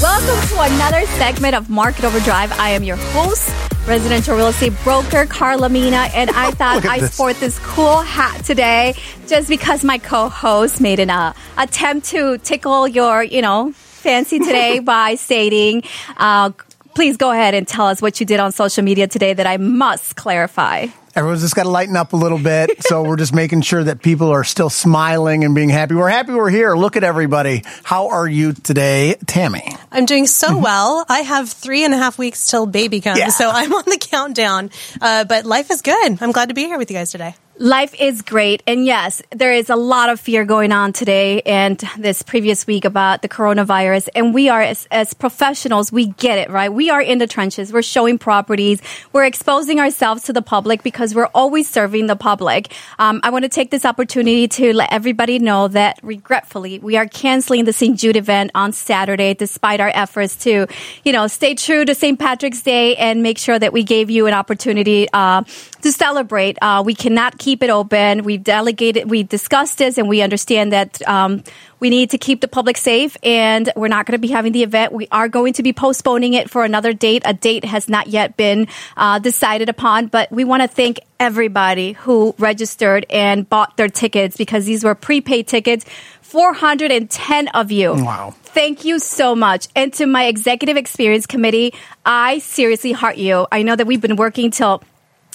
Welcome to another segment of Market Overdrive. I am your host, residential real estate broker Carla Mina, and I thought I this. sport this cool hat today just because my co-host made an uh, attempt to tickle your, you know, fancy today by stating, uh, "Please go ahead and tell us what you did on social media today that I must clarify." Everyone's just got to lighten up a little bit. So we're just making sure that people are still smiling and being happy. We're happy we're here. Look at everybody. How are you today, Tammy? I'm doing so well. I have three and a half weeks till baby comes, Yeah. so I'm on the countdown. Uh, but life is good. I'm glad to be here with you guys today. Life is great. And yes, there is a lot of fear going on today and this previous week about the coronavirus. And we are, as, as professionals, we get it, right? We are in the trenches. We're showing properties. We're exposing ourselves to the public because we're always serving the public. Um, I want to take this opportunity to let everybody know that regretfully, we are canceling the St. Jude event on Saturday despite our efforts to, you know, stay true to St. Patrick's Day and make sure that we gave you an opportunity, uh, to celebrate. Uh, we cannot keep it open. We've delegated, we discussed this, and we understand that um, we need to keep the public safe. And we're not going to be having the event. We are going to be postponing it for another date. A date has not yet been uh, decided upon, but we want to thank everybody who registered and bought their tickets because these were prepaid tickets. 410 of you. Wow. Thank you so much. And to my executive experience committee, I seriously heart you. I know that we've been working till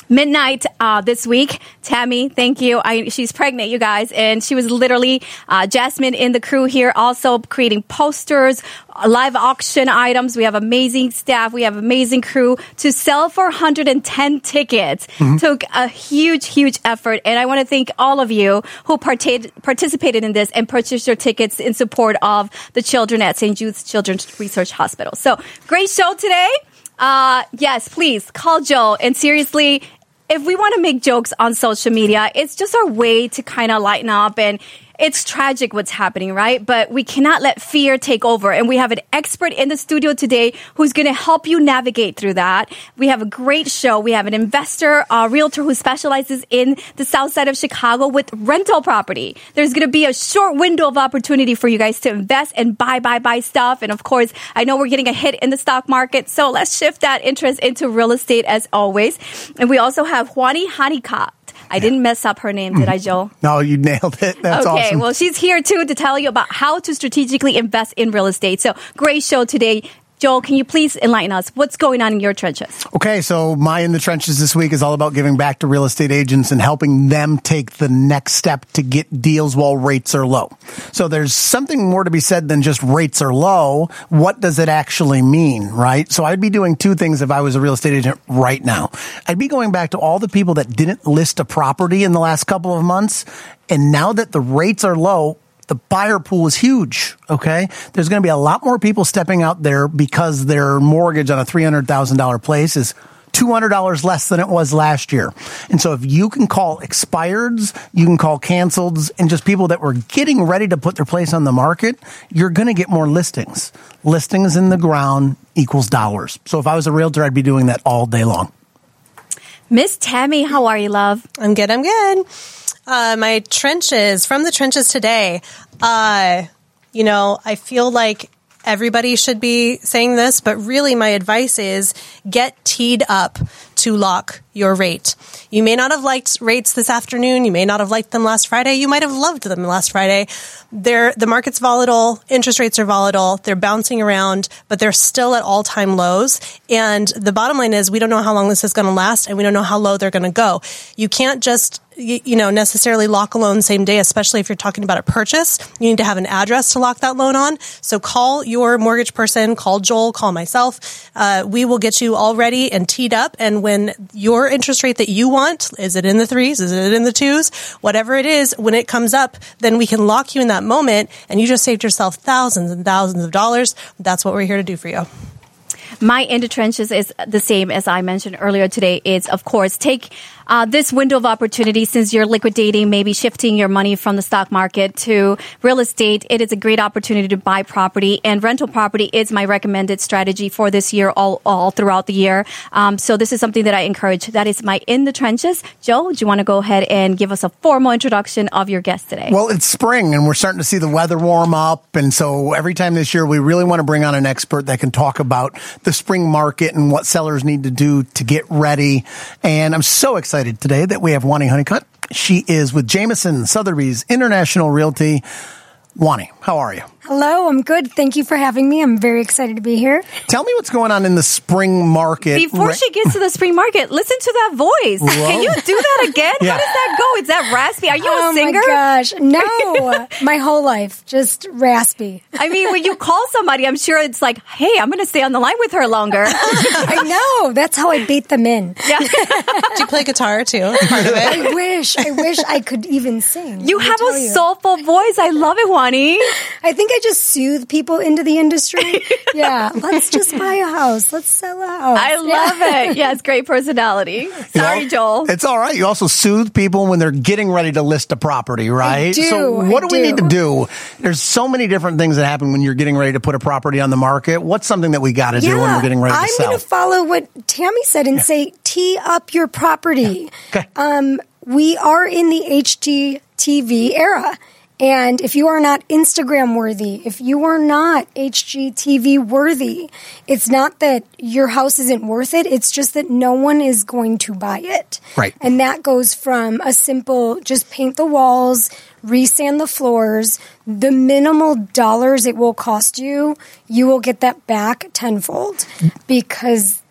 midnight uh, this week. Tammy, thank you. I, she's pregnant, you guys, and she was literally uh, Jasmine in the crew here, also creating posters, uh, live auction items. We have amazing staff. We have amazing crew to sell for 110 tickets. Took a huge, huge effort, and I want to thank all of you who parta- participated in this and purchased your tickets in support of the children at St. Jude's Children's Research Hospital. So great show today. Uh, yes, please call Joe. And seriously, if we want to make jokes on social media, it's just our way to kind of lighten up and it's tragic what's happening, right? But we cannot let fear take over. And we have an expert in the studio today who's going to help you navigate through that. We have a great show. We have an investor, a realtor who specializes in the south side of Chicago with rental property. There's going to be a short window of opportunity for you guys to invest and buy, buy, buy stuff. And of course, I know we're getting a hit in the stock market. So let's shift that interest into real estate as always. And we also have Juany Honeycutt. I didn't mess up her name, did I, Joel? No, you nailed it. That's okay, awesome. well, she's here too to tell you about how to strategically invest in real estate. So, great show today. Joel, can you please enlighten us? What's going on in your trenches? Okay, so my in the trenches this week is all about giving back to real estate agents and helping them take the next step to get deals while rates are low. So there's something more to be said than just rates are low. What does it actually mean, right? So I'd be doing two things if I was a real estate agent right now. I'd be going back to all the people that didn't list a property in the last couple of months. And now that the rates are low, the buyer pool is huge. Okay. There's going to be a lot more people stepping out there because their mortgage on a $300,000 place is $200 less than it was last year. And so if you can call expireds, you can call canceleds and just people that were getting ready to put their place on the market, you're going to get more listings. Listings in the ground equals dollars. So if I was a realtor, I'd be doing that all day long. Miss Tammy, how are you, love? I'm good. I'm good. Uh, my trenches from the trenches today. Uh, you know, I feel like everybody should be saying this, but really my advice is get teed up to lock your rate. You may not have liked rates this afternoon. You may not have liked them last Friday. You might have loved them last Friday. They're, the market's volatile. Interest rates are volatile. They're bouncing around, but they're still at all time lows. And the bottom line is we don't know how long this is going to last and we don't know how low they're going to go. You can't just you, know, necessarily lock a loan same day, especially if you're talking about a purchase. You need to have an address to lock that loan on. So call your mortgage person, call Joel, call myself. Uh, we will get you all ready and teed up. And when your interest rate that you want, is it in the threes? Is it in the twos? Whatever it is, when it comes up, then we can lock you in that moment and you just saved yourself thousands and thousands of dollars. That's what we're here to do for you. My in the trenches is the same as I mentioned earlier today. Is of course take uh, this window of opportunity, since you're liquidating, maybe shifting your money from the stock market to real estate, it is a great opportunity to buy property. And rental property is my recommended strategy for this year, all, all throughout the year. Um, so this is something that I encourage. That is my in the trenches. Joe, do you want to go ahead and give us a formal introduction of your guest today? Well, it's spring and we're starting to see the weather warm up. And so every time this year, we really want to bring on an expert that can talk about the spring market and what sellers need to do to get ready. And I'm so excited today that we have Juany Honeycutt. She is with Jameson Sotheby's International Realty. Juany, how are you? Hello, I'm good. Thank you for having me. I'm very excited to be here. Tell me what's going on in the spring market. Before she gets to the spring market, listen to that voice. Whoa. Can you do that again? Yeah. How does that go? Is that raspy? Are you oh a singer? Oh my gosh, no. my whole life, just raspy. I mean, when you call somebody, I'm sure it's like, hey, I'm going to stay on the line with her longer. I know. That's how I bait them in. Yeah. do you play guitar too? Part of it? I wish. I wish I could even sing. You have a you. soulful voice. I love it, Juany. I think I just soothe people into the industry. yeah, let's just buy a house. Let's sell a house. I love yeah. it. Yes, great personality. Sorry, you know, Joel. It's all right. You also soothe people when they're getting ready to list a property, right? Do, so what I do we need to do? There's so many different things that happen when you're getting ready to put a property on the market. What's something that we got to yeah, do when we're getting ready to I'm sell? I'm going to follow what Tammy said and yeah. say tee up your property. Okay. Um, we are in the HGTV era. And if you are not Instagram worthy, if you are not HGTV worthy, it's not that your house isn't worth it. It's just that no one is going to buy it. Right. And that goes from a simple just paint the walls, resand the floors, the minimal dollars it will cost you, you will get that back tenfold because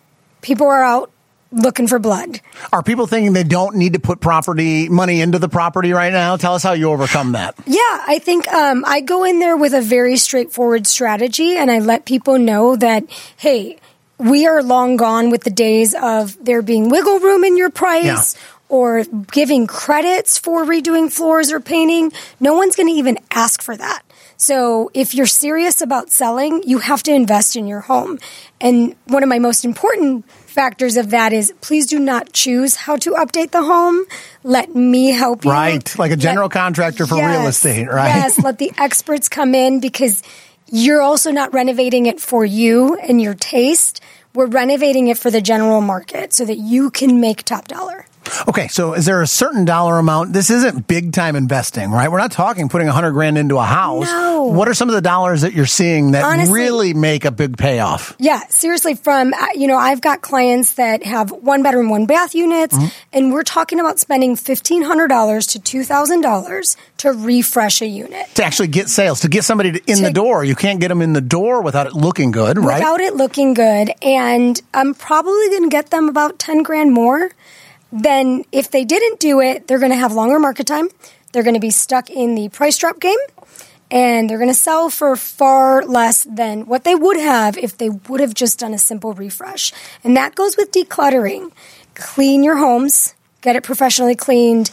people are out looking for blood. Are people thinking they don't need to put property money into the property right now? Tell us how you overcome that. Yeah, I think um, I go in there with a very straightforward strategy, and I let people know that hey. We are long gone with the days of there being wiggle room in your price yeah or giving credits for redoing floors or painting. No one's going to even ask for that. So if you're serious about selling, you have to invest in your home. And one of my most important factors of that is please do not choose how to update the home. Let me help you. Right. Like a general let, contractor for yes, real estate, right? Yes. let the experts come in because you're also not renovating it for you and your taste. We're renovating it for the general market so that you can make top dollar. Okay, so is there a certain dollar amount? This isn't big time investing, right? We're not talking putting a hundred grand into a house. No. What are some of the dollars that you're seeing that Honestly, really make a big payoff? Yeah, seriously. From uh, you know, I've got clients that have one bedroom, one bath units, mm-hmm. and we're talking about spending fifteen hundred dollars to two thousand dollars to refresh a unit to actually get sales to get somebody to, in to, the door. You can't get them in the door without it looking good, right? Without it looking good, and I'm probably going to get them about ten grand more then if they didn't do it, they're going to have longer market time. They're going to be stuck in the price drop game and they're going to sell for far less than what they would have if they would have just done a simple refresh. And that goes with decluttering. Clean your homes, get it professionally cleaned,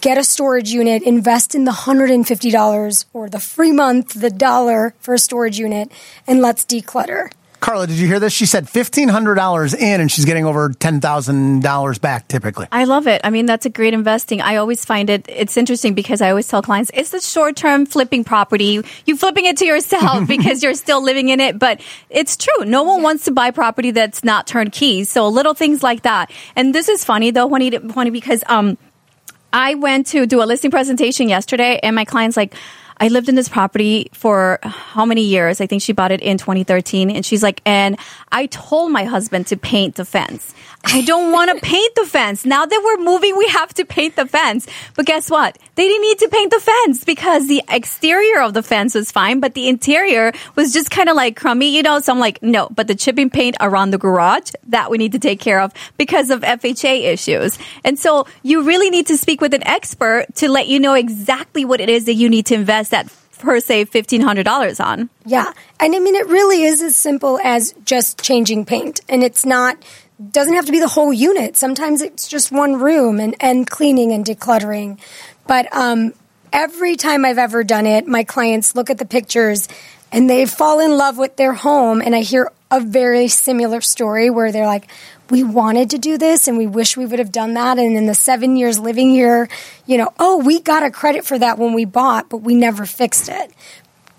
get a storage unit, invest in the $150 or the free month, the dollar for a storage unit, and let's declutter. Carla, did you hear this? She said $1,500 in and she's getting over $10,000 back typically. I love it. I mean, that's a great investing. I always find it, it's interesting because I always tell clients it's the short term flipping property. You flipping it to yourself because you're still living in it. But it's true. No one wants to buy property that's not turnkey. So little things like that. And this is funny though, when funny because, um, I went to do a listing presentation yesterday and my client's like, I lived in this property for how many years? I think she bought it in 2013. And she's like, and I told my husband to paint the fence. I don't want to paint the fence. Now that we're moving, we have to paint the fence. But guess what? They didn't need to paint the fence because the exterior of the fence was fine, but the interior was just kind of like crummy, you know? So I'm like, no, but the chipping paint around the garage, that we need to take care of because of FHA issues. And so you really need to speak with an expert to let you know exactly what it is that you need to invest that per se $1,500 on. Yeah. And I mean, it really is as simple as just changing paint. And it's not doesn't have to be the whole unit. Sometimes it's just one room and, and cleaning and decluttering. But um, every time I've ever done it, my clients look at the pictures and they fall in love with their home. And I hear a very similar story where they're like, we wanted to do this and we wish we would have done that. And in the seven years living here, you know, oh, we got a credit for that when we bought, but we never fixed it.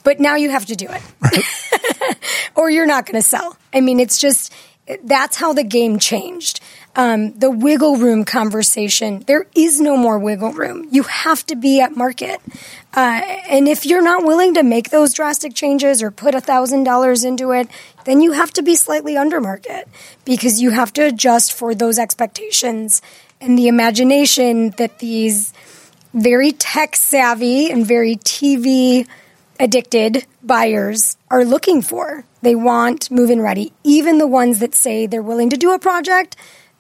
But now you have to do it, or you're not going to sell. I mean, it's just that's how the game changed. Um, the wiggle room conversation. There is no more wiggle room. You have to be at market. Uh, and if you're not willing to make those drastic changes or put a thousand dollars into it, then you have to be slightly under market because you have to adjust for those expectations and the imagination that these very tech savvy and very TV addicted buyers are looking for. They want move in ready. Even the ones that say they're willing to do a project,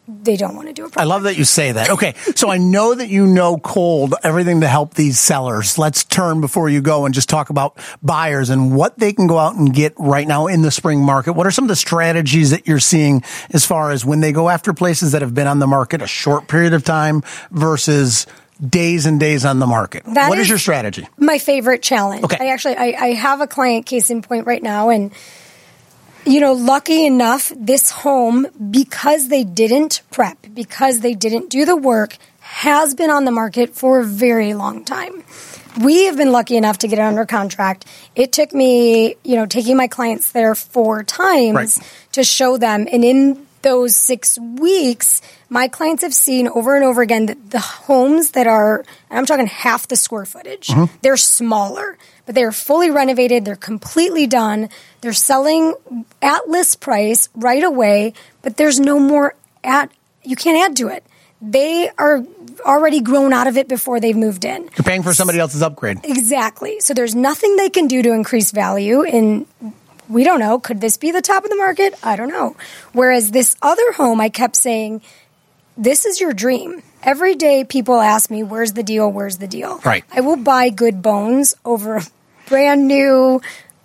they don't want to do a project. I love that you say that. Okay. So I know that you know cold everything to help these sellers. Let's turn before you go and just talk about buyers and what they can go out and get right now in the spring market. What are some of the strategies that you're seeing as far as when they go after places that have been on the market a short period of time versus days and days on the market. That what is, is your strategy? My favorite challenge. Okay. I actually I, I have a client case in point right now and you know, lucky enough, this home, because they didn't prep, because they didn't do the work, has been on the market for a very long time. We have been lucky enough to get it under contract. It took me, you know, taking my clients there four times Right. to show them. And in those six weeks, my clients have seen over and over again that the homes that are, and I'm talking half the square footage, mm-hmm. they're smaller, but they're fully renovated, they're completely done, they're selling at list price right away, but there's no more at, you can't add to it. They are already grown out of it before they've moved in. You're paying for somebody else's upgrade. Exactly. So there's nothing they can do to increase value. And we don't know. Could this be the top of the market? I don't know. Whereas this other home, I kept saying, this is your dream. Every day people ask me, where's the deal? Where's the deal? Right. I will buy good bones over a brand new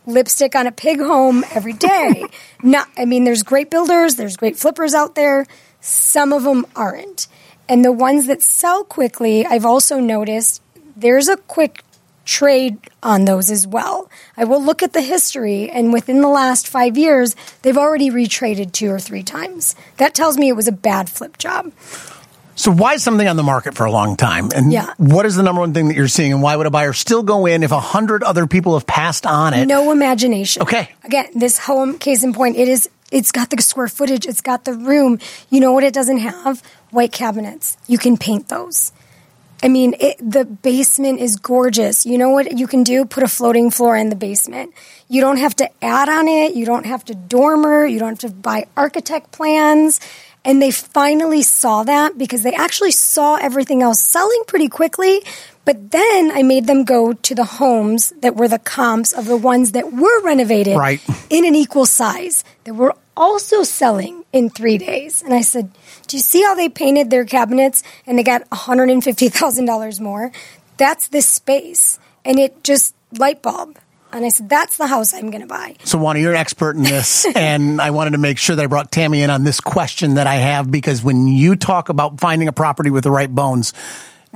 lipstick on a pig home every day. Not, I mean, there's great builders, there's great flippers out there. Some of them aren't. And the ones that sell quickly, I've also noticed there's a quick trade on those as well. I will look at the history, and within the last five years, they've already retraded two or three times. That tells me it was a bad flip job. So why is something on the market for a long time? And Yeah. what is the number one thing that you're seeing? And why would a buyer still go in if a hundred other people have passed on it? No imagination. Okay. Again, this home, case in point, it is. It's got the square footage. It's got the room. You know what it doesn't have? White cabinets. You can paint those. I mean, it, the basement is gorgeous. You know what you can do? Put a floating floor in the basement. You don't have to add on it. You don't have to dormer. You don't have to buy architect plans. And they finally saw that because they actually saw everything else selling pretty quickly. But then I made them go to the homes that were the comps of the ones that were renovated Right. in an equal size that were also selling in three days. And I said, Do you see how they painted their cabinets and they got $150,000 more? That's this space. And it just light bulb. And I said, That's the house I'm going to buy. So, Wanda, you're an expert in this, and I wanted to make sure that I brought Tammy in on this question that I have because when you talk about finding a property with the right bones,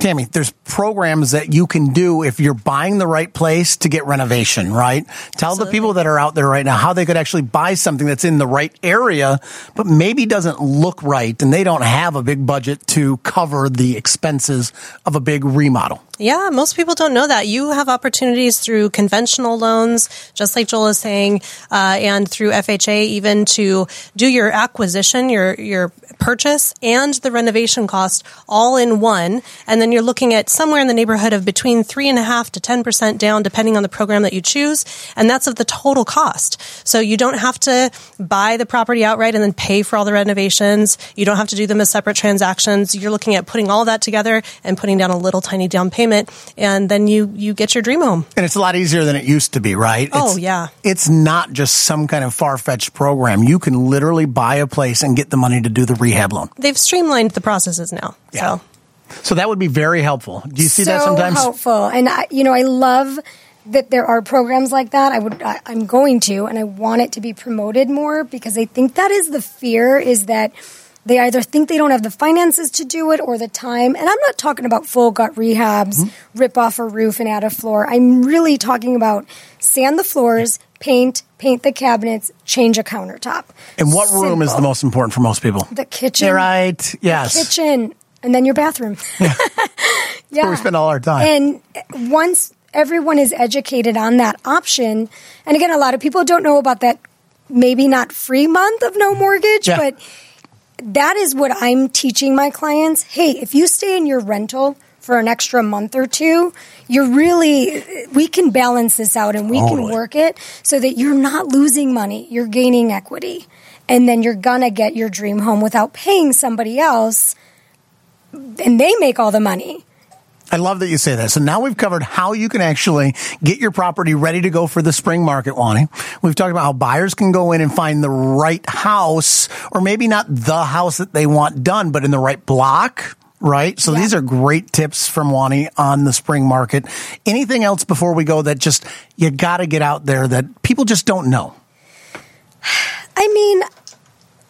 Tammy, there's programs that you can do if you're buying the right place to get renovation, right? Tell the people that are out there right now how they could actually buy something that's in the right area, but maybe doesn't look right and they don't have a big budget to cover the expenses of a big remodel. Yeah, most people don't know that. You have opportunities through conventional loans, just like Joel is saying, uh, and through FHA even to do your acquisition, your your purchase, and the renovation cost all in one. And then you're looking at somewhere in the neighborhood of between three and a half to ten percent down, depending on the program that you choose, and that's of the total cost. So you don't have to buy the property outright and then pay for all the renovations. You don't have to do them as separate transactions. You're looking at putting all that together and putting down a little tiny down payment, and then you you get your dream home. And it's a lot easier than it used to be, right? Oh, It's- yeah. It's not just some kind of far fetched program. You can literally buy a place and get the money to do the rehab loan. They've streamlined the processes now. Yeah. So So that would be very helpful. Do you see that sometimes? helpful. And I, you know, I love that there are programs like that. I would, I, I'm going to, and I want it to be promoted more because I think that is the fear is that they either think they don't have the finances to do it or the time. And I'm not talking about full gut rehabs, Mm-hmm. rip off a roof and add a floor. I'm really talking about sand the floors, paint, paint the cabinets, change a countertop. And what room is the most important for most people? The kitchen. Yeah, right. Yes. Kitchen. And then your bathroom. yeah. Where we spend all our time. And once everyone is educated on that option, and again, a lot of people don't know about that maybe not free month of no mortgage, Yeah. but that is what I'm teaching my clients. Hey, if you stay in your rental for an extra month or two, you're really, we can balance this out and we Totally. can work it so that you're not losing money, you're gaining equity. And then you're gonna get your dream home without paying somebody else, and they make all the money. I love that you say that. So now we've covered how you can actually get your property ready to go for the spring market, Juany. We've talked about how buyers can go in and find the right house, or maybe not the house that they want done, but in the right block. Right. So Yeah. these are great tips from Juany on the spring market. Anything else before we go that just, you got to get out there that people just don't know? I mean,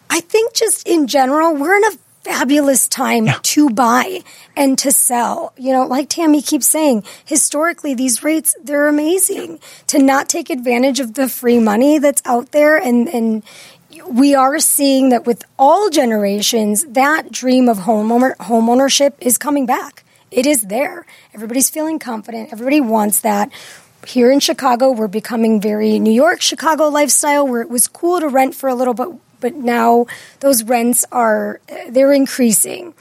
I think just in general, we're in a fabulous time Yeah. to buy and to sell. You know, like Tammy keeps saying, historically, these rates, they're amazing. To not take advantage of the free money that's out there and, and, we are seeing that with all generations, that dream of homeowner, home ownership is coming back. It is there. Everybody's feeling confident. Everybody wants that. Here in Chicago, we're becoming very New York, Chicago lifestyle where it was cool to rent for a little bit, but now those rents are, they're increasing.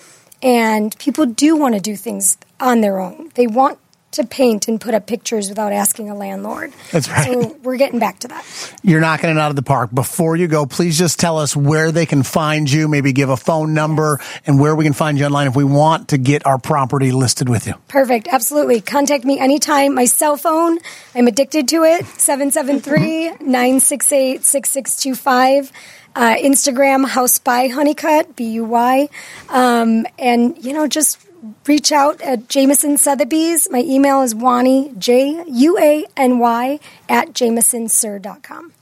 And people do want to do things on their own. They want to paint and put up pictures without asking a landlord. That's right. So we're getting back to that. You're knocking it out of the park. Before you go, please just tell us where they can find you, maybe give a phone number and where we can find you online if we want to get our property listed with you. Perfect. Absolutely. Contact me anytime. My cell phone, I'm addicted to it. 773-968-6625. Uh, Instagram, House by Honeycut, B-U-Y. Um, and, you know, just reach out at Jameson Sotheby's. My email is Juany, J-U-A-N-Y, at jamesonsir.com.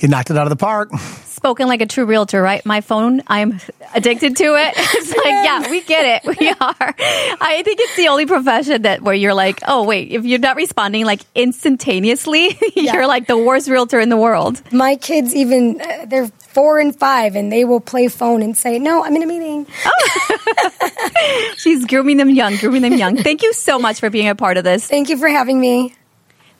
You knocked it out of the park. Spoken like a true realtor, right? My phone, I'm addicted to it. It's like, yeah, we get it. We are. I think it's the only profession that where you're like, oh wait, if you're not responding like instantaneously, you're like the worst realtor in the world. My kids even, uh, they're four and five, and they will play phone and say, no, I'm in a meeting. She's grooming them young, grooming them young. Thank you so much for being a part of this. Thank you for having me.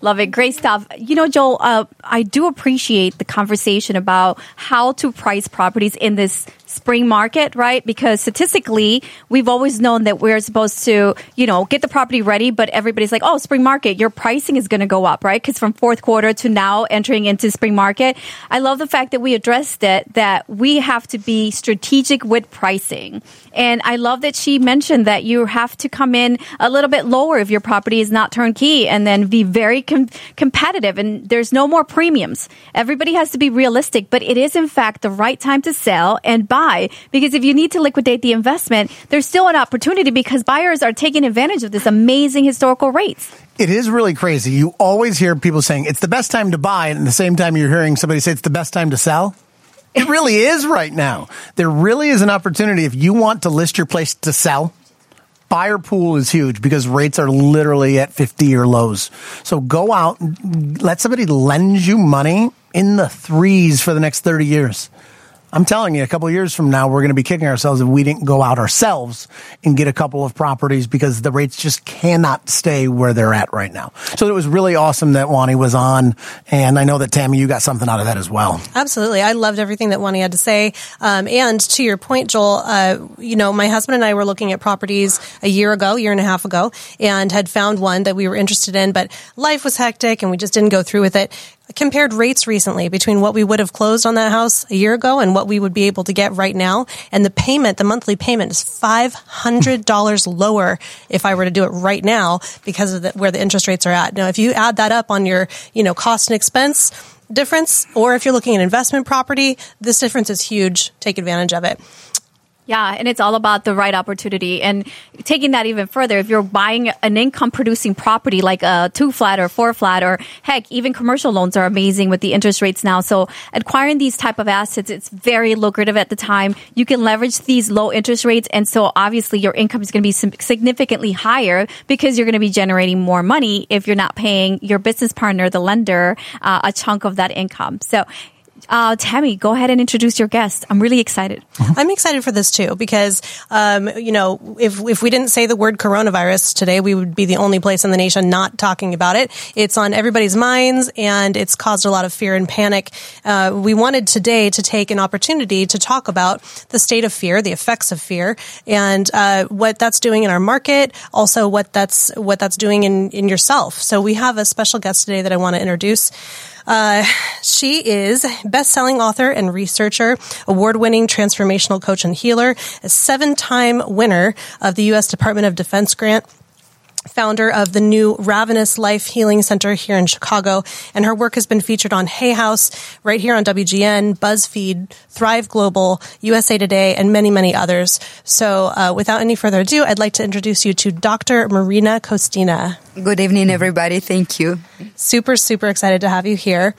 Love it. Great stuff. You know, Joel, uh, I do appreciate the conversation about how to price properties in this spring market, right? Because statistically, we've always known that we're supposed to, you know, get the property ready, but everybody's like, oh, spring market, your pricing is going to go up, right? Because from fourth quarter to now entering into spring market, I love the fact that we addressed it, that we have to be strategic with pricing. And I love that she mentioned that you have to come in a little bit lower if your property is not turnkey and then be very com- competitive. And there's no more premiums. Everybody has to be realistic, but it is in fact the right time to sell and buy because if you need to liquidate the investment, there's still an opportunity because buyers are taking advantage of this amazing historical rates. It is really crazy. You always hear people saying it's the best time to buy, and at the same time, you're hearing somebody say it's the best time to sell. It really is right now. There really is an opportunity if you want to list your place to sell. Buyer pool is huge because rates are literally at 50 year lows. So go out, and let somebody lend you money in the threes for the next 30 years. I'm telling you, a couple years from now, we're going to be kicking ourselves if we didn't go out ourselves and get a couple of properties because the rates just cannot stay where they're at right now. So it was really awesome that Juany was on. And I know that Tammy, you got something out of that as well. Absolutely. I loved everything that Juany had to say. Um, and to your point, Joel, uh, you know, my husband and I were looking at properties a year ago, year and a half ago, and had found one that we were interested in, but life was hectic and we just didn't go through with it. Compared rates recently between what we would have closed on that house a year ago and what we would be able to get right now. And the payment, the monthly payment is $500 lower if I were to do it right now because of the, where the interest rates are at. Now, if you add that up on your, you know, cost and expense, difference, or if you're looking at investment property, this difference is huge. Take advantage of it. Yeah, and it's all about the right opportunity. And taking that even further, if you're buying an income producing property like a two flat or four flat, or heck, even commercial loans are amazing with the interest rates now. So acquiring these type of assets, it's very lucrative at the time. You can leverage these low interest rates. And so obviously your income is going to be significantly higher because you're going to be generating more money if you're not paying your business partner, the lender, uh, a chunk of that income. So uh, Tammy, go ahead and introduce your guest. I'm really excited. I'm excited for this too because, um, you know, if if we didn't say the word coronavirus today, we would be the only place in the nation not talking about it. It's on everybody's minds and it's caused a lot of fear and panic. Uh, we wanted today to take an opportunity to talk about the state of fear, the effects of fear, and uh, what that's doing in our market. Also, what that's what that's doing in in yourself. So we have a special guest today that I want to introduce. Uh, she is best-selling author and researcher, award-winning transformational coach and healer, a seven-time winner of the U.S. Department of Defense grant founder of the new Ravenous Life Healing Center here in Chicago. And her work has been featured on Hay House, right here on WGN, BuzzFeed, Thrive Global, USA Today, and many, many others. So uh, without any further ado, I'd like to introduce you to Dr. Marina Kostina. Good evening, everybody. Thank you. Super, super excited to have you here.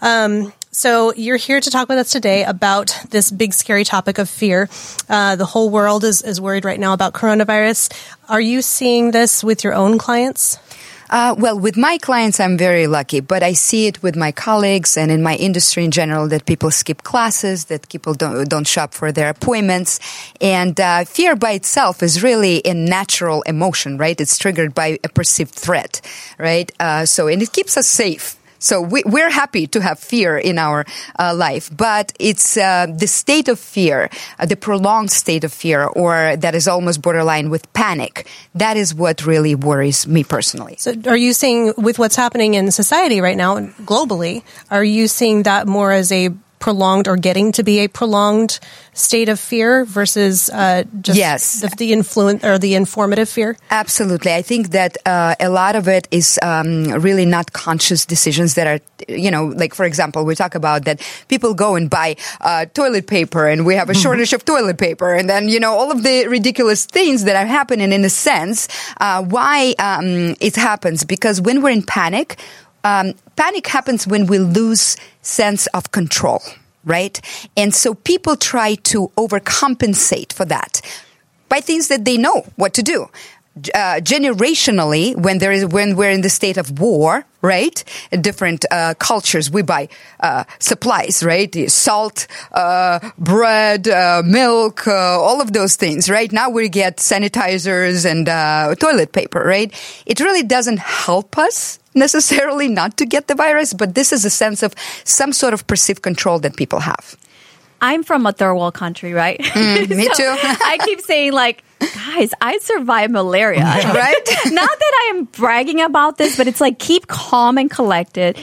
Um, so you're here to talk with us today about this big scary topic of fear. Uh, the whole world is, is worried right now about coronavirus. Are you seeing this with your own clients? Uh, well, with my clients, I'm very lucky, but I see it with my colleagues and in my industry in general that people skip classes, that people don't, don't shop for their appointments. And uh, fear by itself is really a natural emotion, right? It's triggered by a perceived threat, right? Uh, so, and it keeps us safe. So we, are happy to have fear in our uh, life, but it's uh, the state of fear, uh, the prolonged state of fear, or that is almost borderline with panic. That is what really worries me personally. So, are you seeing with what's happening in society right now, globally, are you seeing that more as a prolonged or getting to be a prolonged state of fear versus uh, just yes. the, the influence or the informative fear? Absolutely. I think that uh, a lot of it is um, really not conscious decisions that are, you know, like for example, we talk about that people go and buy uh, toilet paper and we have a mm-hmm. shortage of toilet paper and then, you know, all of the ridiculous things that are happening in a sense. Uh, why um, it happens? Because when we're in panic, um, panic happens when we lose sense of control, right? And so people try to overcompensate for that by things that they know what to do uh, generationally, when there is when we're in the state of war, right? Different uh, cultures, we buy uh, supplies, right? Salt, uh, bread, uh, milk, uh, all of those things, right? Now we get sanitizers and toilet paper, right? It really doesn't help us necessarily not to get the virus, but this is a sense of some sort of perceived control that people have. I'm from a third world country, right? Mm, me so too. I keep saying like, guys, I survived malaria, right? Not that I am bragging about this, but it's like keep calm and collected.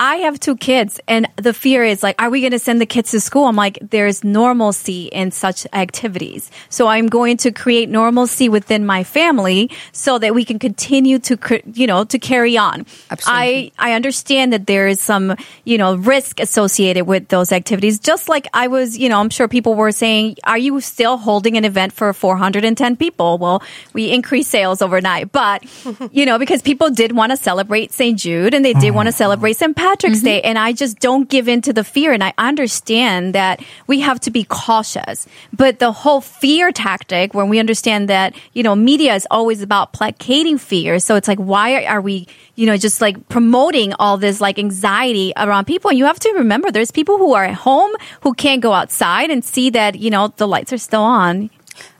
I have two kids, and the fear is like, are we going to send the kids to school? I'm like, there's normalcy in such activities. So I'm going to create normalcy within my family so that we can continue to, you know, to carry on. Absolutely. I, I understand that there is some, you know, risk associated with those activities. Just like I was, you know, I'm sure people were saying, are you still holding an event for 410 people? Well, we increased sales overnight, but, you know, because people did want to celebrate St. Jude and they did want to oh. celebrate St. Patrick's Patrick's mm-hmm. Day, and I just don't give in to the fear. And I understand that we have to be cautious. But the whole fear tactic, when we understand that, you know, media is always about placating fear. So it's like, why are we, you know, just like promoting all this like anxiety around people? And you have to remember there's people who are at home who can't go outside and see that, you know, the lights are still on.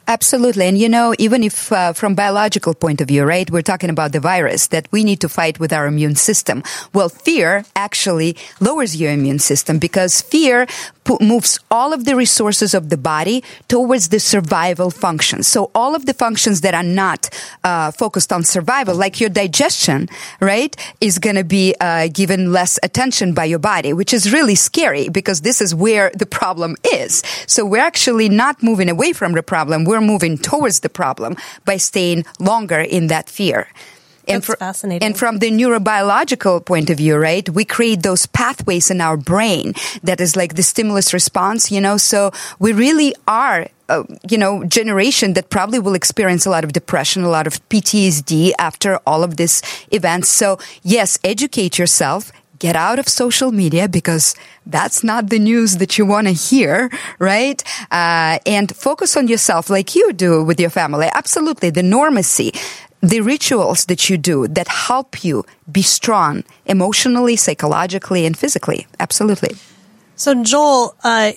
Absolutely. And you know, even if uh, from biological point of view, right, we're talking about the virus that we need to fight with our immune system. Well, fear actually lowers your immune system because fear moves all of the resources of the body towards the survival functions. So all of the functions that are not uh, focused on survival, like your digestion, right, is going to be uh, given less attention by your body, which is really scary because this is where the problem is. So we're actually not moving away from the problem. We're moving towards the problem by staying longer in that fear. That's fr- fascinating. And from the neurobiological point of view, right, we create those pathways in our brain that is like the stimulus response, you know. So we really are uh, you know, generation that probably will experience a lot of depression, a lot of PTSD after all of these events. So yes, educate yourself. Get out of social media because that's not the news that you want to hear, right? Uh, and focus on yourself like you do with your family. Absolutely. The normacy the rituals that you do that help you be strong emotionally, psychologically, and physically. Absolutely. So, Joel, uh,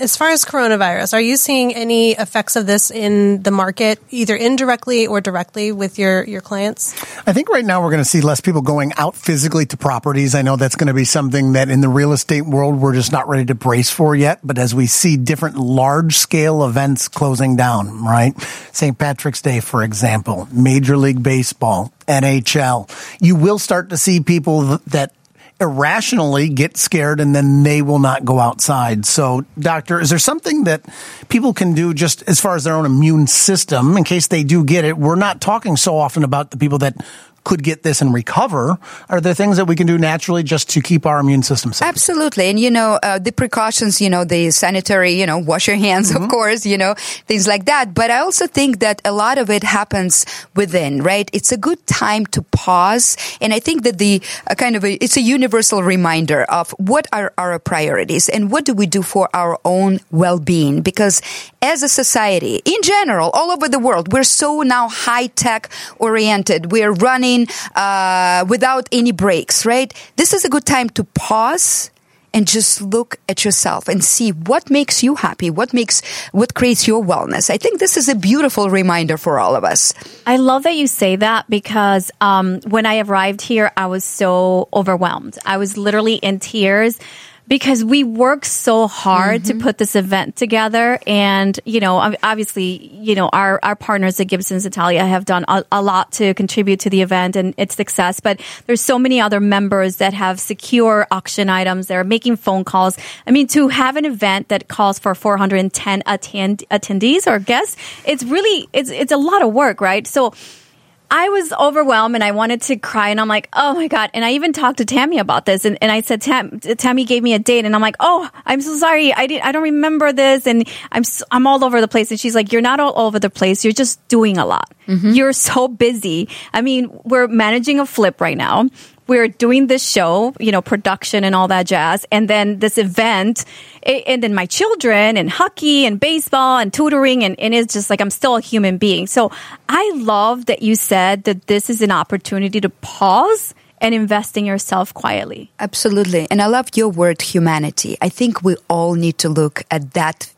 as far as coronavirus, are you seeing any effects of this in the market, either indirectly or directly with your, your clients? I think right now we're going to see less people going out physically to properties. I know that's going to be something that in the real estate world we're just not ready to brace for yet. But as we see different large scale events closing down, right? St. Patrick's Day, for example, Major League Baseball, NHL, you will start to see people that irrationally get scared and then they will not go outside. So, doctor, is there something that people can do just as far as their own immune system in case they do get it? We're not talking so often about the people that could get this and recover. Are there things that we can do naturally just to keep our immune system safe? Absolutely. And, you know, uh, the precautions, you know, the sanitary, you know, wash your hands, mm-hmm. of course, you know, things like that. But I also think that a lot of it happens within, right? It's a good time to pause. And I think that the uh, kind of a, it's a universal reminder of what are our priorities and what do we do for our own well-being? Because as a society, in general, all over the world, we're so now high tech oriented. We're running uh, without any breaks, right? This is a good time to pause and just look at yourself and see what makes you happy, what makes, what creates your wellness. I think this is a beautiful reminder for all of us. I love that you say that because um, when I arrived here, I was so overwhelmed. I was literally in tears because we work so hard mm-hmm. to put this event together. And you know obviously you know our our partners at Gibson's Italia have done a, a, lot to contribute to the event and its success. But there's so many other members that have secure auction items. They're making phone calls. I mean to have an event that calls for 410 attend- attendees or guests it's really it's it's a lot of work right? So I was overwhelmed and I wanted to cry and I'm like, oh my God. And I even talked to Tammy about this and, and I said, Tam, Tammy gave me a date and I'm like, oh, I'm so sorry. I didn't, I don't remember this. And I'm, I'm all over the place. And she's like, you're not all over the place. You're just doing a lot. Mm-hmm. You're so busy. I mean, we're managing a flip right now we're doing this show, you know, production and all that jazz, and then this event, and then my children and hockey and baseball and tutoring, and, and it's just like I'm still a human being. So I love that you said that this is an opportunity to pause and invest in yourself quietly. Absolutely. And I love your word humanity. I think we all need to look at that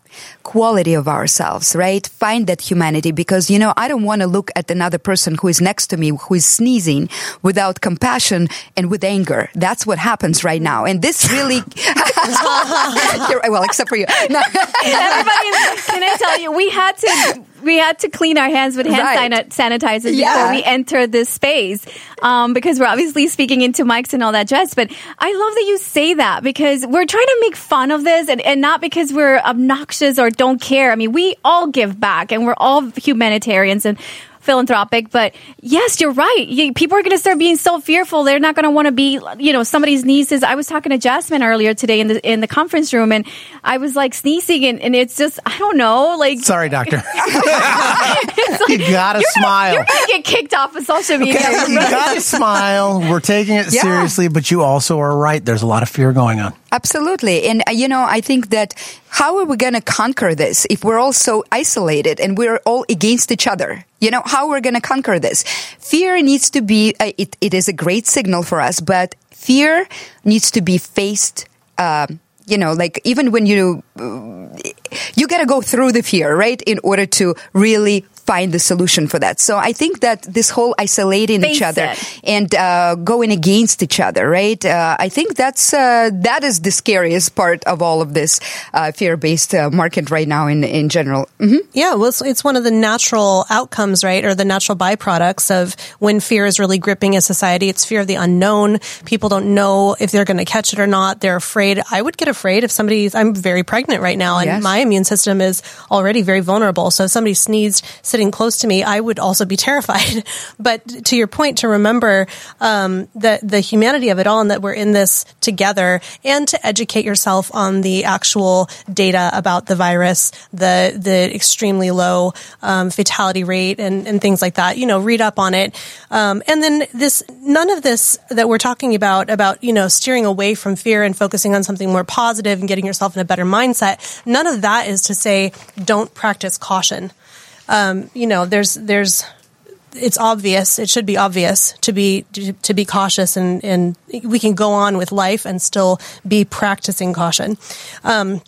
quality of ourselves, right? Find that humanity because, you know, I don't want to look at another person who is next to me, who is sneezing without compassion and with anger. That's what happens right now. And this really, well, except for you. No. Everybody, can I tell you, we had to we had to clean our hands with hand right. sanitizer yeah. before we enter this space um, because we're obviously speaking into mics and all that jazz. But I love that you say that because we're trying to make fun of this and, and not because we're obnoxious or don't care. I mean, we all give back and we're all humanitarians and philanthropic. But yes, you're right. You, people are going to start being so fearful. They're not going to want to be, you know, somebody's nieces. I was talking to Jasmine earlier today in the in the conference room, and I was like sneezing, and, and it's just I don't know, like sorry, doctor. like, you gotta smile. Gonna, you're gonna get kicked off of social media. Okay, you gotta smile. We're taking it yeah. seriously, but you also are right. There's a lot of fear going on. Absolutely. And, uh, you know, I think that how are we going to conquer this if we're all so isolated and we're all against each other? You know, how we're going to conquer this? Fear needs to be, uh, it, it is a great signal for us, but fear needs to be faced, uh, you know, like even when you, you got to go through the fear, right? In order to really find the solution for that. So I think that this whole isolating Face each other it. and uh, going against each other, right? Uh, I think that's uh, that is the scariest part of all of this uh, fear-based uh, market right now in in general. Mm-hmm. Yeah, well, it's, it's, one of the natural outcomes, right, or the natural byproducts of when fear is really gripping a society. It's fear of the unknown. People don't know if they're going to catch it or not. They're afraid. I would get afraid if somebody's. I'm very pregnant right now, and yes. my immune system is already very vulnerable. So if somebody sneezed sitting close to me, I would also be terrified. but to your point, to remember um, the the humanity of it all, and that we're in this together, and to educate yourself on the actual data about the virus, the the extremely low um, fatality rate, and and things like that. You know, read up on it, um, and then this none of this that we're talking about about you know steering away from fear and focusing on something more positive and getting yourself in a better mindset. None of that is to say don't practice caution. Um, you know, there's there's it's obvious. It should be obvious to be to, to be cautious, and and we can go on with life and still be practicing caution. Um,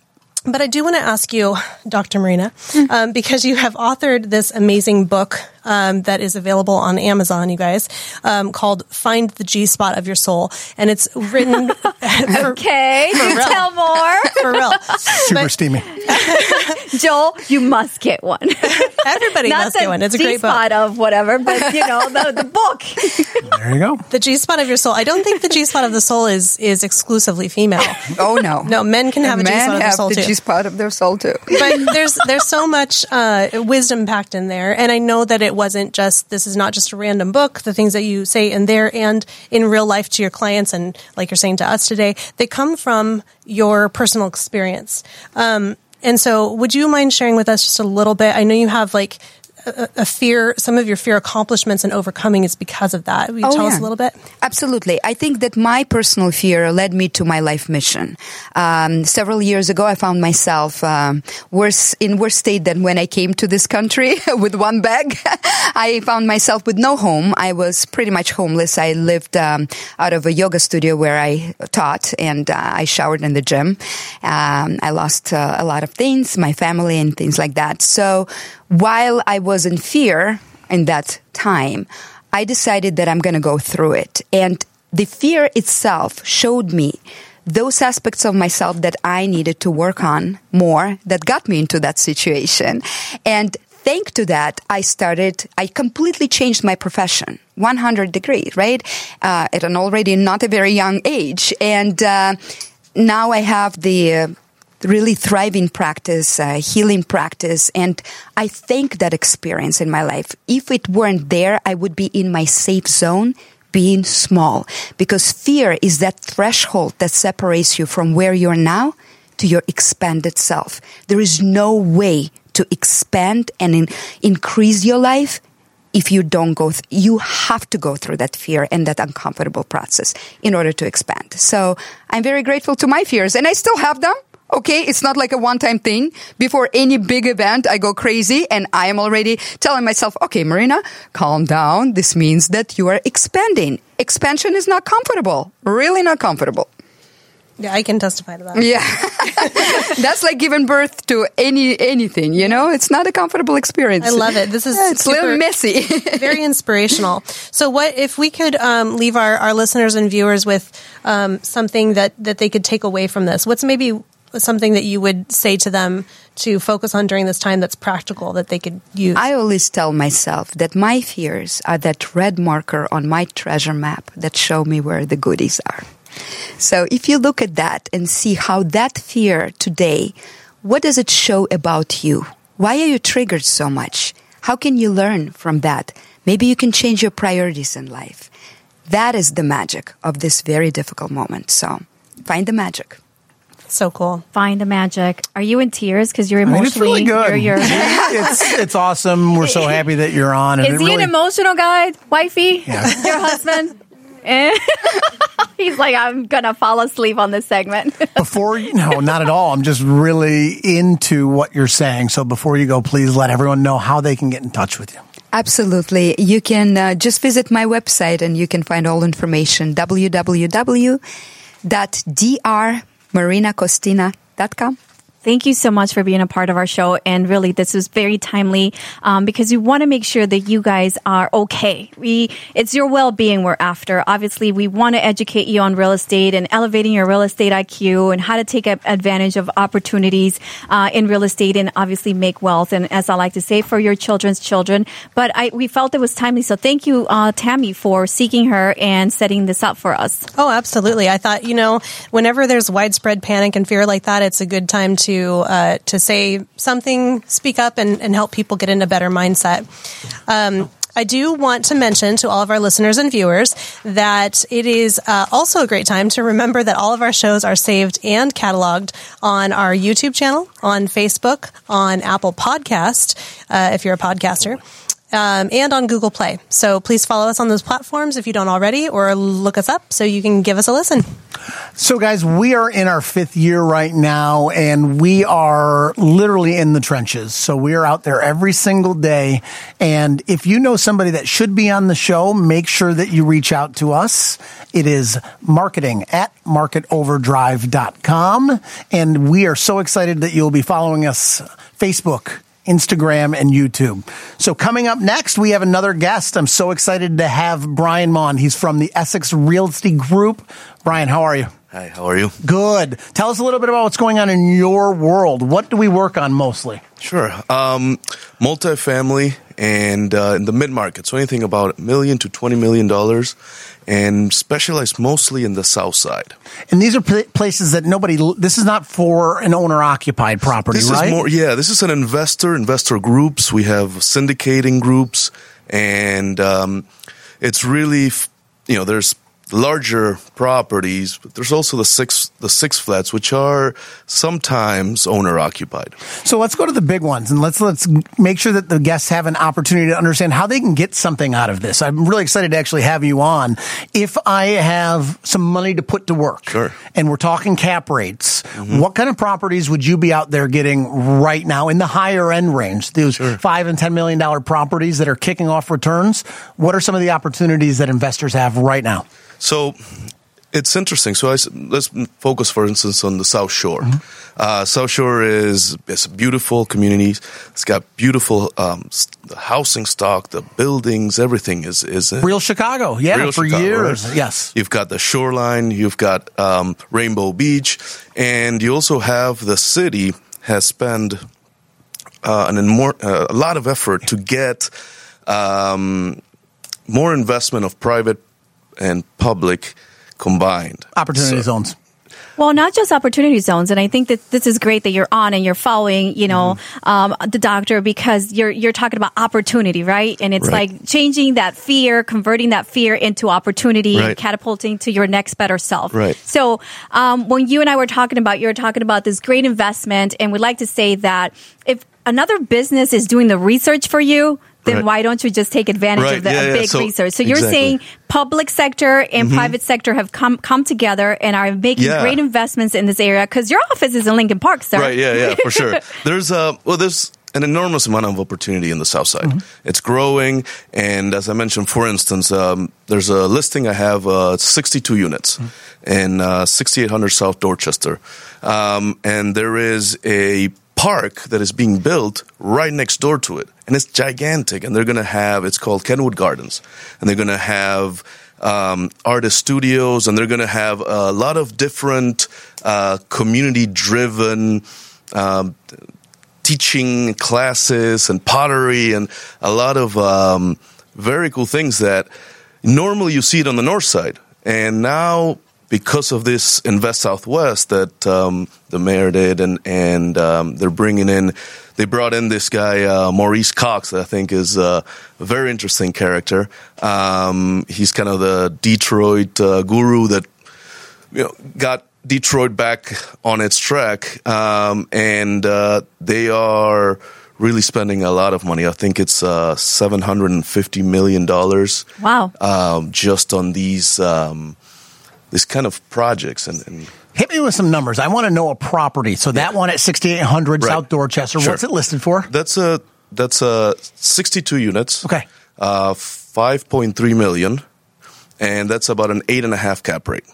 but I do want to ask you, Dr. Marina, um, because you have authored this amazing book um, that is available on Amazon, you guys, um, called "Find the G Spot of Your Soul," and it's written. for, Okay, For real. tell more. for real. Super But steamy. Joel, you must get one. everybody Not must get one. It's a great book. G-spot of whatever, but you know the, the book. There you go. The G spot of your soul. I don't think the G spot of the soul is is exclusively female. Oh no, No, men can have a G spot of their have soul the too. G spot of their soul too. but there's there's so much uh, wisdom packed in there, and I know that it wasn't just this is not just a random book. The things that you say in there and in real life to your clients, and like you're saying to us today, they come from your personal experience. Um, and so, would you mind sharing with us just a little bit? I know you have like a, a fear. Some of your fear accomplishments and overcoming is because of that. Will you Oh, tell us a little bit? Absolutely. I think that my personal fear led me to my life mission. Um, several years ago, I found myself um, worse in worse state than when I came to this country with one bag. I found myself with no home. I was pretty much homeless. I lived um, out of a yoga studio where I taught, and uh, I showered in the gym. Um, I lost uh, a lot of things, my family, and things like that. So while I was in fear in that time, I decided that I'm going to go through it. And the fear itself showed me those aspects of myself that I needed to work on more that got me into that situation. And thank to that, I started, I completely changed my profession. 100 degrees, right? Uh, at an already not a very young age. And, uh, now I have the, uh, really thriving practice, uh, healing practice. And I thank that experience in my life. If it weren't there, I would be in my safe zone, being small. Because fear is that threshold that separates you from where you're now to your expanded self. There is no way to expand and in- increase your life if you don't go, th- you have to go through that fear and that uncomfortable process in order to expand. So I'm very grateful to my fears and I still have them. Okay, it's not like a one-time thing. Before any big event, I go crazy and I am already telling myself, okay, Marina, calm down. This means that you are expanding. Expansion is not comfortable. Really not comfortable. Yeah, I can testify to that. Yeah. That's like giving birth to any anything, you know? It's not a comfortable experience. I love it. This is Yeah, it's a little messy. very inspirational. So, what if we could um, leave our, our listeners and viewers with um, something that, that they could take away from this? What's maybe something that you would say to them to focus on during this time that's practical that they could use? I always tell myself that my fears are that red marker on my treasure map that show me where the goodies are. So if you look at that and see how that fear today, what does it show about you? Why are you triggered so much? How can you learn from that? Maybe you can change your priorities in life. That is the magic of this very difficult moment. So find the magic. So cool. Find the magic. Are you in tears because you're I mean, it's emotionally? really good. You're, you're, it's it's awesome. We're so happy that you're on. And is he really, an emotional guy, wifey? Yeah. Your husband? Eh? He's like, I'm gonna fall asleep on this segment. before you no, not at all. I'm just really into what you're saying. So before you go, please let everyone know how they can get in touch with you. Absolutely. You can uh, just visit my website and you can find all information www.drmarinakostina.com. Thank you so much for being a part of our show. And really, this is very timely um, because we want to make sure that you guys are okay. We, it's your well-being we're after. Obviously, we want to educate you on real estate and elevating your real estate IQ and how to take advantage of opportunities uh, in real estate and obviously make wealth. And as I like to say, for your children's children. But I, we felt it was timely. So thank you, uh, Tammy, for seeking her and setting this up for us. Oh, absolutely. I thought, you know, whenever there's widespread panic and fear like that, it's a good time to to uh, to say something, speak up, and, and help people get in a better mindset. Um, I do want to mention to all of our listeners and viewers that it is uh, also a great time to remember that all of our shows are saved and cataloged on our YouTube channel, on Facebook, on Apple Podcast, uh, if you're a podcaster. Um, and on Google Play. So please follow us on those platforms if you don't already, or look us up so you can give us a listen. So, guys, we are in our fifth year right now, and we are literally in the trenches. So, we are out there every single day. And if you know somebody that should be on the show, make sure that you reach out to us. It is marketing at marketoverdrive.com. And we are so excited that you'll be following us Facebook. Instagram and YouTube. So coming up next, we have another guest. I'm so excited to have Brian Mond. He's from the Essex Realty Group. Brian, how are you? Hi, how are you? Good. Tell us a little bit about what's going on in your world. What do we work on mostly? Sure. Um, multifamily and uh, in the mid market. So anything about a million to $20 million and specialized mostly in the south side. And these are pl- places that nobody, this is not for an owner occupied property, This right? is more, yeah, this is an investor, investor groups. We have syndicating groups and um, it's really, you know, there's larger properties, but there's also the six, the six flats, which are sometimes owner occupied. So let's go to the big ones and let's let's make sure that the guests have an opportunity to understand how they can get something out of this. I'm really excited to actually have you on. If I have some money to put to work, Sure. and we're talking cap rates, what kind of properties would you be out there getting right now in the higher end range? Those five and ten million dollar properties that are kicking off returns. What are some of the opportunities that investors have right now? So it's interesting. So I let's focus, for instance, on the South Shore. Uh, South Shore is it's a beautiful community. It's got beautiful um, the housing stock, the buildings, everything is is Real Chicago, yeah, Real for Chicago, years. right? Yes. You've got the shoreline, you've got um, Rainbow Beach, and you also have the city has spent uh, an more, uh, a lot of effort to get um, more investment of private and public combined. Opportunity So- zones. Well, not just opportunity zones, and I think that this is great that you're on and you're following, you know, Mm-hmm. um, the doctor because you're you're talking about opportunity, right? And it's Right. like changing that fear, converting that fear into opportunity, and Right. catapulting to your next better self. Right. So, um, when you and I were talking about, you were talking about this great investment, and we'd like to say that if another business is doing the research for you. Then Right. why don't you just take advantage Right. of the Yeah, big So- research? So you're exactly. saying public sector and private sector have come come together and are making Yeah. great investments in this area because your office is in Lincoln Park, sir. Right. Yeah. Yeah. For sure. There's a well. There's an enormous amount of opportunity in the South Side. It's growing, and as I mentioned, for instance, um, there's a listing I have uh, 62 units in uh, 6800 South Dorchester, um, and there is a park that is being built right next door to it, and it's gigantic. And they're going to have it's called Kenwood Gardens, and they're going to have um, artist studios, and they're going to have a lot of different uh, community-driven um, teaching classes and pottery and a lot of um, very cool things that normally you see it on the north side, and now because of this Invest Southwest that um, the mayor did, and and um, they're bringing in, they brought in this guy uh, Maurice Cox, that I think is uh, a very interesting character. Um, he's kind of the Detroit uh, guru that you know got Detroit back on its track, um, and uh, they are really spending a lot of money. I think it's uh, seven hundred and fifty million dollars. Wow. Um, just on these um, these kind of projects, and, and Hit me with some numbers. I want to know a property. So that one at 6800 Right. South Dorchester, Sure. what's it listed for? that's a that's a sixty two units. Okay. uh, five point three million, and that's about an eight and a half cap rate.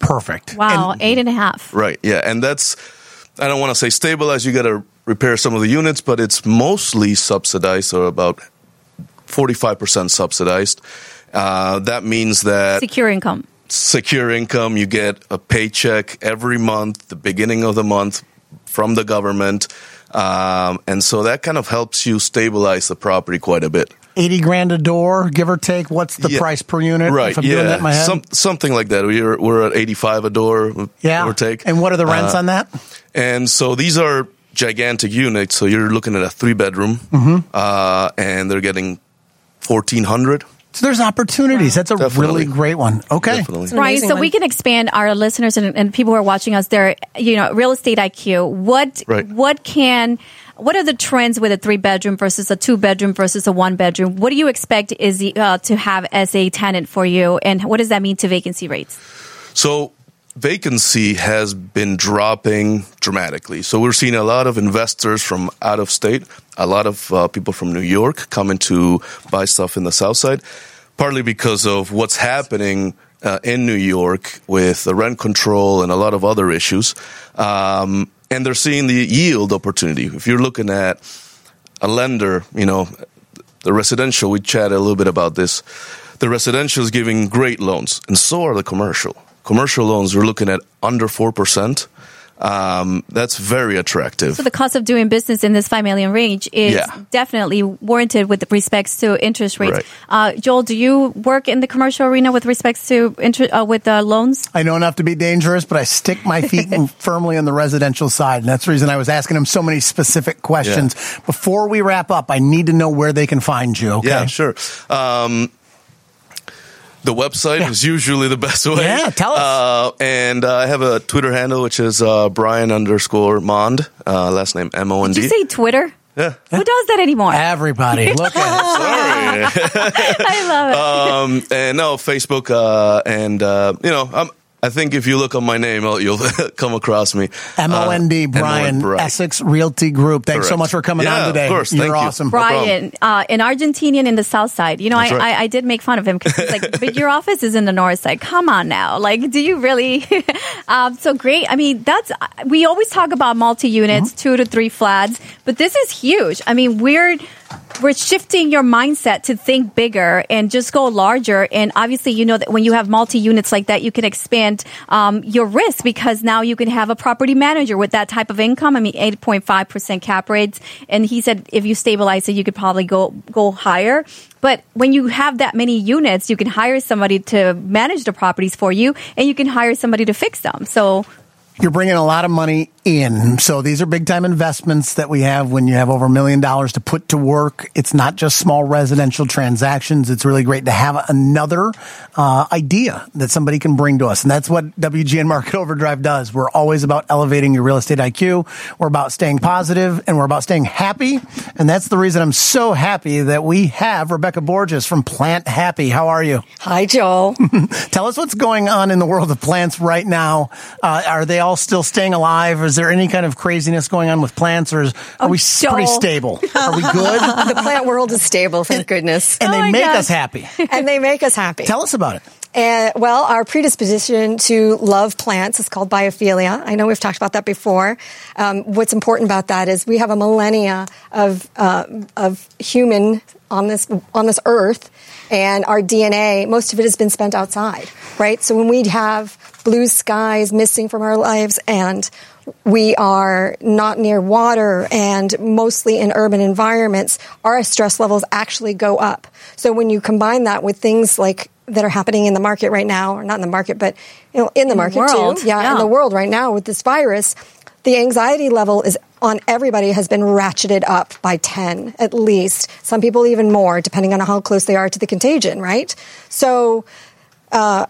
Perfect. Wow, And eight and a half. Right. Yeah, and that's I don't want to say stabilized. You got to repair some of the units, but it's mostly subsidized, or about forty five percent subsidized. Uh, that means that Secure income. Secure income. You get a paycheck every month, the beginning of the month from the government. Um, and so that kind of helps you stabilize the property quite a bit. 80 grand a door, give or take. What's the Yeah. price per unit? Right. If I'm yeah. doing that in my head. Some, something like that. We're we're at eighty five a door. yeah. Give or take. And what are the rents Uh, on that? And so these are gigantic units. So you're looking at a three bedroom, Mm-hmm. uh, and they're getting fourteen hundred. So there's opportunities. That's a Definitely. really great one. Okay. Definitely. Right, so one. we can expand our listeners and, and people who are watching us. Their, you know, real estate IQ. What, Right. what can, what are the trends with a three bedroom versus a two bedroom versus a one bedroom? What do you expect is the, uh, to have as a tenant for you, and what does that mean to vacancy rates? So vacancy has been dropping dramatically. So we're seeing a lot of investors from out of state, a lot of uh, people from New York coming to buy stuff in the South Side, partly because of what's happening. Uh, in New York, with the rent control and a lot of other issues, um, and they're seeing the yield opportunity. If you're looking at a lender, you know, the residential, we chatted a little bit about this. The residential is giving great loans, and so are the commercial. Commercial loans, we're looking at under 4%. Um, that's very attractive. So the cost of doing business in this five million range is Yeah. definitely warranted with respects to interest rates. Right. Uh, Joel, do you work in the commercial arena with respects to inter- uh, with uh, loans? I know enough to be dangerous, but I stick my feet firmly on the residential side. And that's the reason I was asking him so many specific questions. Before we wrap up, I need to know where they can find you. Okay. Yeah, sure. Um, the website Yeah. is usually the best way. Yeah, tell us. Uh, and uh, I have a Twitter handle, which is uh, Brian underscore Mond, uh, last name M O N D. Did you say Twitter? Yeah. Who does that anymore? Everybody, look at it. Sorry. I love it. um, and no, Facebook, uh, and uh, you know, I'm, I think if you look on my name, you'll, you'll come across me. M O N D, Uh, Brian, M.O.N. Brian. Essex Realty Group. Thanks so much for coming Yeah, on of today. course. You're Thank you. awesome. Brian, uh, an Argentinian in the South Side. You know, I, right. I, I did make fun of him because he's like, but your office is in the North Side. Come on now. Like, do you really? um, so great. I mean, that's, we always talk about multi units, two to three flats, but this is huge. I mean, we're, we're shifting your mindset to think bigger and just go larger. And obviously, you know that when you have multi units like that, you can expand um, your risk because now you can have a property manager with that type of income. I mean, 8.5% cap rates. And he said if you stabilize it, you could probably go, go higher. But when you have that many units, you can hire somebody to manage the properties for you and you can hire somebody to fix them. So You're bringing a lot of money in. So these are big time investments that we have when you have over a million dollars to put to work. It's not just small residential transactions. It's really great to have another uh, idea that somebody can bring to us. And that's what WGN Market Overdrive does. We're always about elevating your real estate IQ. We're about staying positive and we're about staying happy. And that's the reason I'm so happy that we have Rebecca Borges from Plant Happy. How are you? Hi, Joel. Tell us what's going on in the world of plants right now. Uh, are they all still staying alive? Is there any kind of craziness going on with plants, or is, are we s- pretty stable? Are we good? the plant world is stable, thank goodness. And Oh they my make gosh. us happy. and they make us happy. Tell us about it. And well, our predisposition to love plants is called biophilia. I know we've talked about that before. Um, what's important about that is we have a millennia of uh, of human on this on this earth, and our DNA, most of it has been spent outside, right? So when we have blue skies missing from our lives and we are not near water and mostly in urban environments, our stress levels actually go up. So when you combine that with things like that are happening in the market right now, or not in the market, but you know, in the market world, too, yeah, yeah. in the world right now with this virus, the anxiety level is on everybody has been ratcheted up by 10 at least. Some people even more, depending on how close they are to the contagion, right? So, uh,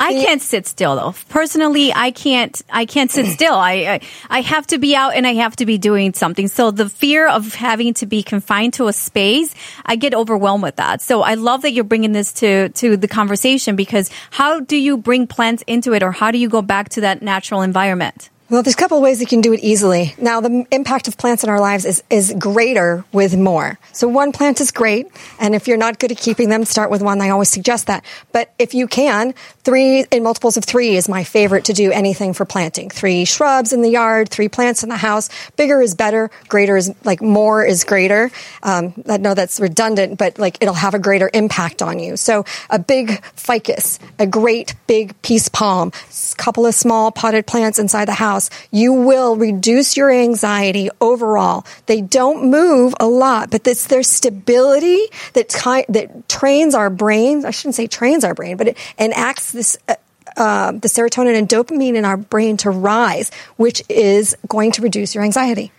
I can't sit still though. Personally, I can't. I can't sit still. I, I I have to be out and I have to be doing something. So the fear of having to be confined to a space, I get overwhelmed with that. So I love that you're bringing this to to the conversation because how do you bring plants into it, or how do you go back to that natural environment? Well, there's a couple of ways you can do it easily. Now, the impact of plants in our lives is, is greater with more. So one plant is great, and if you're not good at keeping them, start with one. I always suggest that. But if you can, three in multiples of three is my favorite to do anything for planting. Three shrubs in the yard, three plants in the house. Bigger is better. Greater is like more is greater. Um, I know that's redundant, but like it'll have a greater impact on you. So a big ficus, a great big peace palm, a couple of small potted plants inside the house house, you will reduce your anxiety overall. They don't move a lot, but it's their stability that that trains our brains. I shouldn't say trains our brain, but it enacts this. Uh, uh, the serotonin and dopamine in our brain to rise, which is going to reduce your anxiety.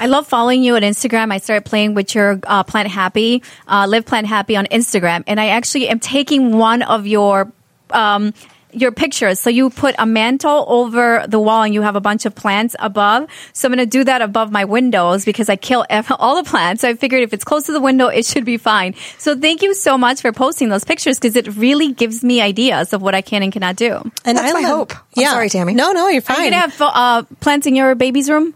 I love following you on Instagram. I started playing with your uh, Plant Happy, uh, Live Plant Happy on Instagram, and I actually am taking one of your. Um, your pictures. So you put a mantle over the wall and you have a bunch of plants above. So I'm going to do that above my windows because I kill all the plants. So I figured if it's close to the window, it should be fine. So thank you so much for posting those pictures because it really gives me ideas of what I can and cannot do. And That's I my love- hope. I'm sorry, Tammy. No, no, you're fine. Are you fine. going to have uh, plants in your baby's room?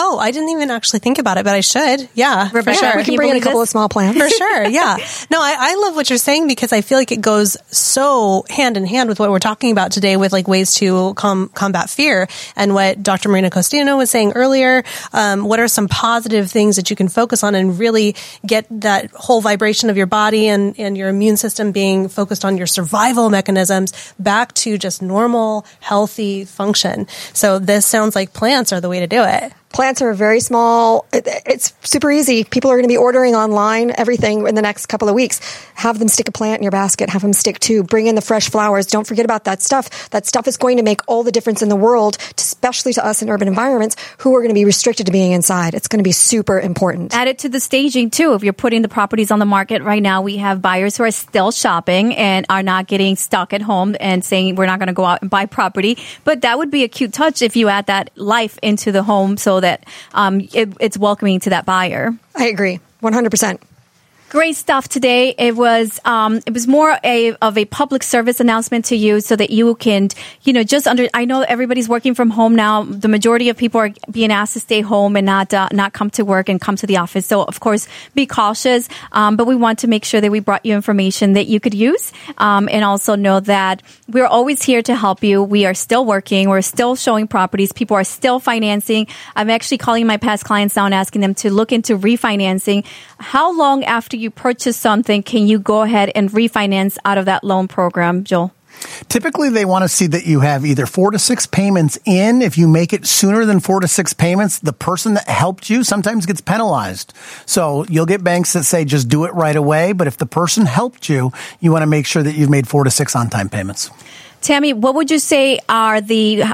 Oh, I didn't even actually think about it, but I should. Yeah, for sure. We Can bring in a couple this? of small plants. For sure, yeah. No, I, I love what you're saying because I feel like it goes so hand in hand with what we're talking about today with like ways to com- combat fear and what Dr. Marina Kostina was saying earlier. Um, what are some positive things that you can focus on and really get that whole vibration of your body and, and your immune system being focused on your survival mechanisms back to just normal, healthy function. So this sounds like plants are the way to do it. Plants are very small. It- It's super easy. People are going to be ordering online everything in the next couple of weeks. Have them stick a plant in your basket. Have them stick two. Bring in the fresh flowers. Don't forget about that stuff. That stuff is going to make all the difference in the world, especially to us in urban environments who are going to be restricted to being inside. It's going to be super important. Add it to the staging too. If you're putting the properties on the market right now, we have buyers who are still shopping and are not getting stuck at home and saying we're not going to go out and buy property. But that would be a cute touch if you add that life into the home so that um, it, it's welcoming to that buyer. I agree. 100%. Great stuff today. It was um, it was more a of a public service announcement to you, so that you can you know just under. I know everybody's working from home now. The majority of people are being asked to stay home and not uh, not come to work and come to the office. So of course, be cautious. Um, but we want to make sure that we brought you information that you could use, um, and also know that we're always here to help you. We are still working. We're still showing properties. People are still financing. I'm actually calling my past clients now and asking them to look into refinancing. How long after you purchase something can you go ahead and refinance out of that loan program, Joel? Typically, they want to see that you have either four to six payments in. If you make it sooner than four to six payments, the person that helped you sometimes gets penalized. So you'll get banks that say just do it right away. But if the person helped you, you want to make sure that you've made four to six on time payments. Tammy, what would you say are the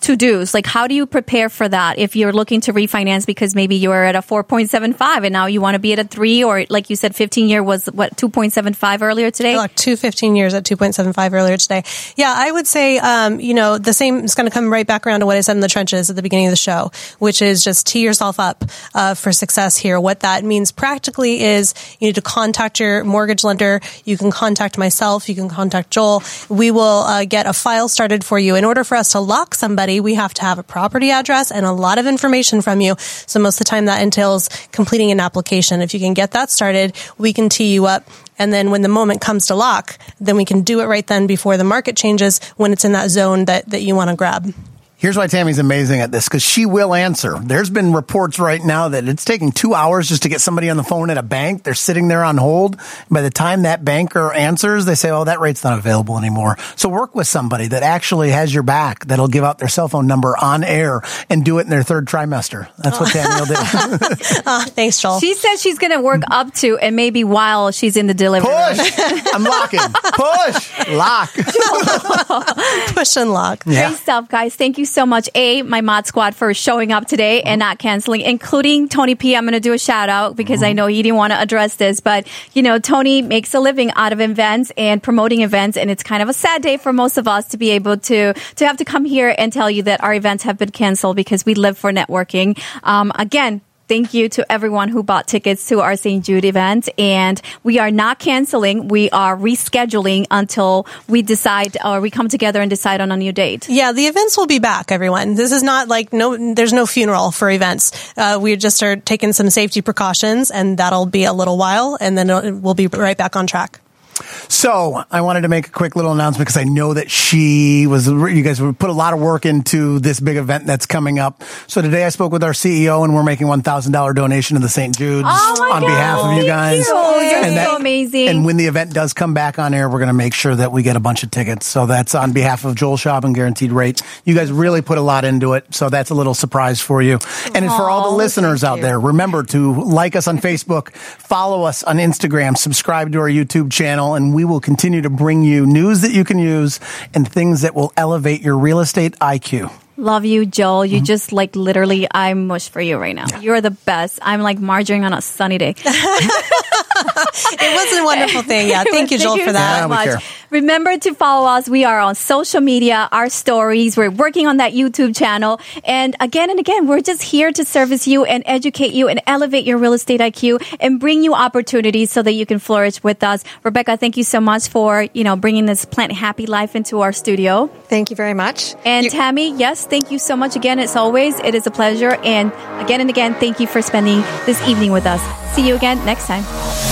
to dos? Like, how do you prepare for that if you're looking to refinance because maybe you're at a 4.75 and now you want to be at a three, or like you said, 15 year was what 2.75 earlier today? Like two 15 years at 2.75 earlier today. Yeah, I would say, um, you know, the same is going to come right back around to what I said in the trenches at the beginning of the show, which is just tee yourself up uh, for success here. What that means practically is you need to contact your mortgage lender. You can contact myself. You can contact Joel. We will uh, get a file started for you. In order for us to lock somebody, we have to have a property address and a lot of information from you. So most of the time that entails completing an application. If you can get that started, we can tee you up. And then when the moment comes to lock, then we can do it right then before the market changes when it's in that zone that, that you want to grab. Here's why Tammy's amazing at this because she will answer. There's been reports right now that it's taking two hours just to get somebody on the phone at a bank. They're sitting there on hold. By the time that banker answers, they say, Oh, that rate's not available anymore. So work with somebody that actually has your back that'll give out their cell phone number on air and do it in their third trimester. That's what Tammy will do. Ah, thanks, Joel. She says she's going to work up to and maybe while she's in the delivery. room. Push! I'm locking. Push! Lock. Push and lock. Yeah. Great stuff, guys. Thank you so much. A, my mod squad for showing up today and not canceling, including Tony P. I'm going to do a shout out because I know he didn't want to address this, but you know, Tony makes a living out of events and promoting events. And it's kind of a sad day for most of us to be able to, to have to come here and tell you that our events have been canceled because we live for networking. Um, again, Thank you to everyone who bought tickets to our St. Jude event. And we are not canceling. We are rescheduling until we decide or we come together and decide on a new date. Yeah, the events will be back, everyone. This is not like no, there's no funeral for events. Uh, we just are taking some safety precautions and that'll be a little while and then we'll be right back on track. So I wanted to make a quick little announcement because I know that she was, you guys put a lot of work into this big event that's coming up. So today I spoke with our CEO and we're making $1,000 donation to the St. Jude's Oh on God. behalf of you Thank guys. you. Oh, you're And so amazing. And when the event does come back on air, we're going to make sure that we get a bunch of tickets. So that's on behalf of Joel Schaub and Guaranteed Rate. You guys really put a lot into it. So that's a little surprise for you. And for all the listeners out there, remember to like us on Facebook, follow us on Instagram, subscribe to our YouTube channel, and we will continue to bring you news that you can use and things that will elevate your real estate IQ. Love you, Joel. Mm-hmm. You just like literally, I'm mush for you right now. You're the best. I'm like margarine on a sunny day. It was a wonderful thing. Yeah. Thank you, Joel, for that. Yeah, we much. care. Remember to follow us. We are on social media, our stories. We're working on that YouTube channel. And again and again, we're just here to service you and educate you and elevate your real estate IQ and bring you opportunities so that you can flourish with us. Rebecca, thank you so much for, you know, bringing this plant happy life into our studio. Thank you very much. And You- Tammy, yes, thank you so much again. As always, it is a pleasure. And again and again, thank you for spending this evening with us. See you again next time.